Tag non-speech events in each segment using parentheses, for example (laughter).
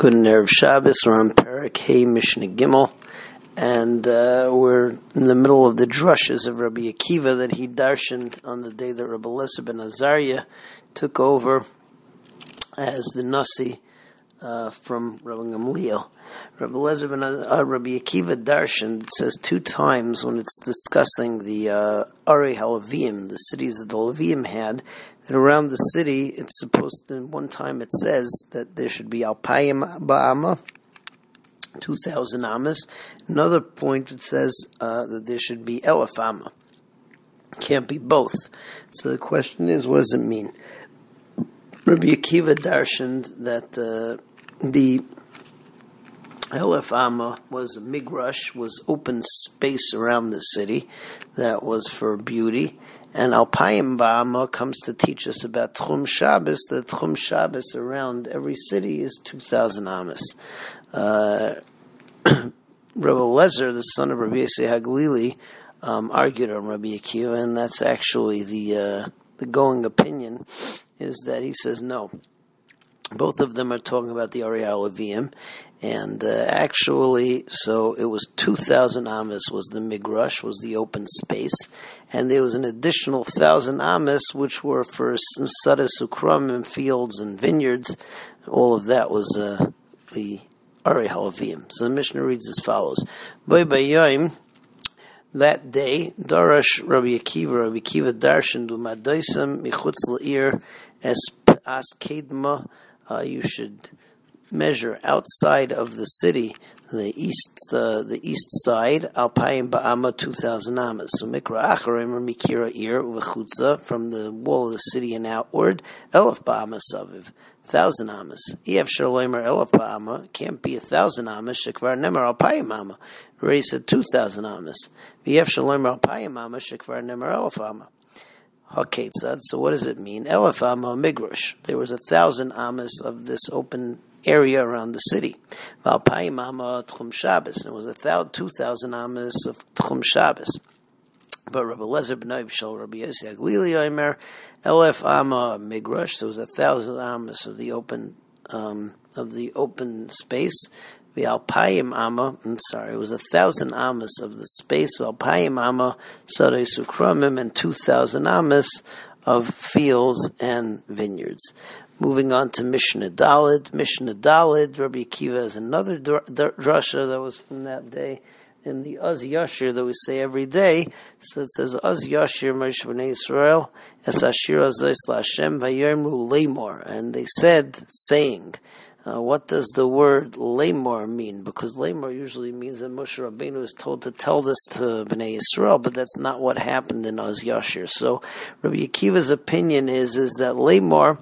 Good Erev Shabbos. We're on Parak Hey Mishnah Gimel, and uh, we're in the middle of the drushes of Rabbi Akiva that he darshaned on the day that Rabbi Eliezer ben Azariah took over as the nasi uh, from Rabbi Gamliel. Rabbi Eliezer ben uh, Rabbi Akiva darshan says two times when it's discussing the uh, Ari Halavim, the cities that the Levium had, that around the city it's supposed to, one time it says that there should be Alpayim Ba'ama, 2,000 amas. Another point it says uh, that there should be Elef Amma. Can't be both. So the question is, what does it mean? Rabbi Akiva darshaned that uh, the Elef Amma was a migrash, was open space around the city that was for beauty. And Alpayim Ba'ama comes to teach us about Tchum Shabbos. The Tchum Shabbos around every city is 2,000 amas. Uh, (clears throat) Rabbi Lezer, the son of Rabbi Yisei Haglili, um, argued on Rabbi Akiva, and that's actually the uh, the going opinion, is that he says no. Both of them are talking about the Ariel Levium, and uh, actually, so it was 2,000 amas was the migrash, was the open space, and there was an additional 1,000 amas which were for sada sukram and fields and vineyards. All of that was uh, the Ari Halavim. So the Mishnah reads as follows. That day, Darash Rabbi Akiva, Rabbi Akiva Darshan du Madoisam Michutz La'ir Es As Kedma. Uh, you should measure outside of the city, the east, uh, the east side, Alpayim Ba'ama, 2,000 amas. So Mikra Acharim or Mikira Ir V'chutza, from the wall of the city and outward, Elef Ba'ama Saviv, 1,000 amas. Ef Shaloimer Elef Ba'ama, can't be a 1,000 amas, Shekvar Nemer Alpayim Amma. Ray said 2,000 amas. Ef Shaloimer Alpayim Amma, Shekvar Nemer Elef Amma. Haketzad. So what does it mean? Elef Amma Migrush. There was a thousand amas of this open area around the city. Valpayim Amma Tchum Shabbos. It was a thousand, two thousand amas of Tchum Shabbos. But Rabbi Lezer b'nai b'shal Rabbi Yossi Aglili Omer Elef Amma Migrash. There was a thousand amas of the open um, of the open space. The Alpayim Amma, I'm sorry, it was a thousand amas of the space. Alpayim Amma Sadei Sukramim and two thousand amas of fields and vineyards. Moving on to Mishnah Dalid. Mishnah Dalid, Rabbi Akiva is another drasha that was from that day in the Az Yashir that we say every day. So it says Az Yashir Moshe Bnei Israel Es Ashir Azais LaShem Vayermu Lemor, and they said, saying. Uh, what does the word lemor mean? Because lemor usually means that Moshe Rabbeinu is told to tell this to Bnei Israel, but that's not what happened in Oz Yashir. So Rabbi Akiva's opinion is is that lemor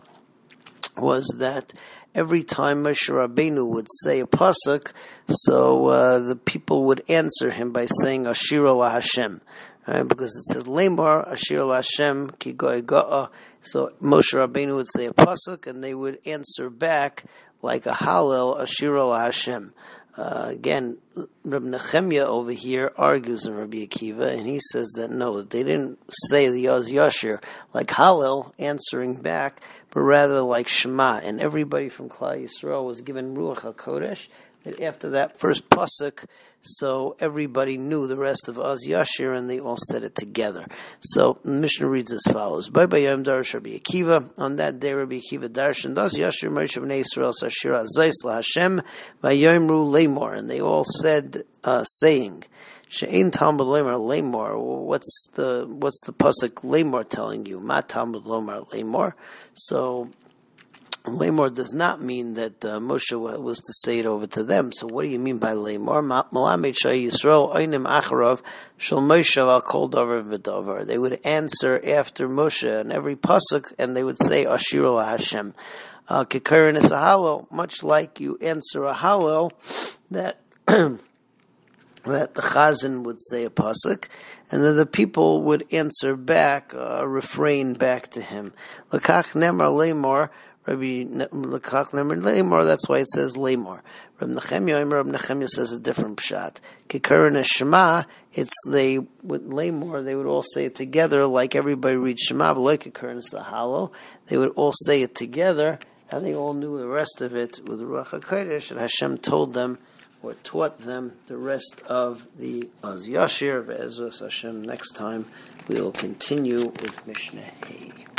was that every time Moshe Rabbeinu would say a pasuk, so uh, the people would answer him by saying Ashira la Hashem. Right? Because it says Lemar Ashir Hashem Ki Ga'a. So Moshe Rabbeinu would say a pasuk, and they would answer back like a Hallel Ashira Hashem. Uh, again, Rabbi Nechemia over here argues in Rabbi Akiva, and he says that no, they didn't say the Oz Yashir like Hallel answering back, but rather like Shema, and everybody from Klal Yisrael was given Ruach HaKodesh, after that first pasuk, so everybody knew the rest of Oz Yashir, and they all said it together. So the Mishnah reads as follows: By Bayam Darish Rabbi Akiva. On that day, Rabbi Akiva darshan Oz Yashir Moshe Bnei Israel Sashir Azais LaHashem Vayomru Lemor, and they all said, uh, saying. She'ain Talmud Lemor Lemor. What's the what's the pasuk Lemor telling you? Ma Talmud Lemor Lemor. So Lamor does not mean that uh, Moshe was to say it over to them. So what do you mean by Lamor? Moshe. They would answer after Moshe in every pasuk, and they would say Ashir Hashem. Uh, Kikarin is a hallel, much like you answer a hallel that (clears throat) that the chazan would say a pasuk, and then the people would answer back, uh, refrain back to him. Lakach nemar lemor Rabbi Lekach Lemor, that's why it says Lemor. Rabbi Nechemia, Rabbi Nechemia says a different pshat. Kikarin Shema, it's they with Lemor, they would all say it together like everybody reads Shema, but like Kikarin Sahalo, they would all say it together and they all knew the rest of it with Ruach HaKodesh, and Hashem told them or taught them the rest of the Az Yashir, Be'ezras Hashem. Next time we will continue with Mishnah Hay.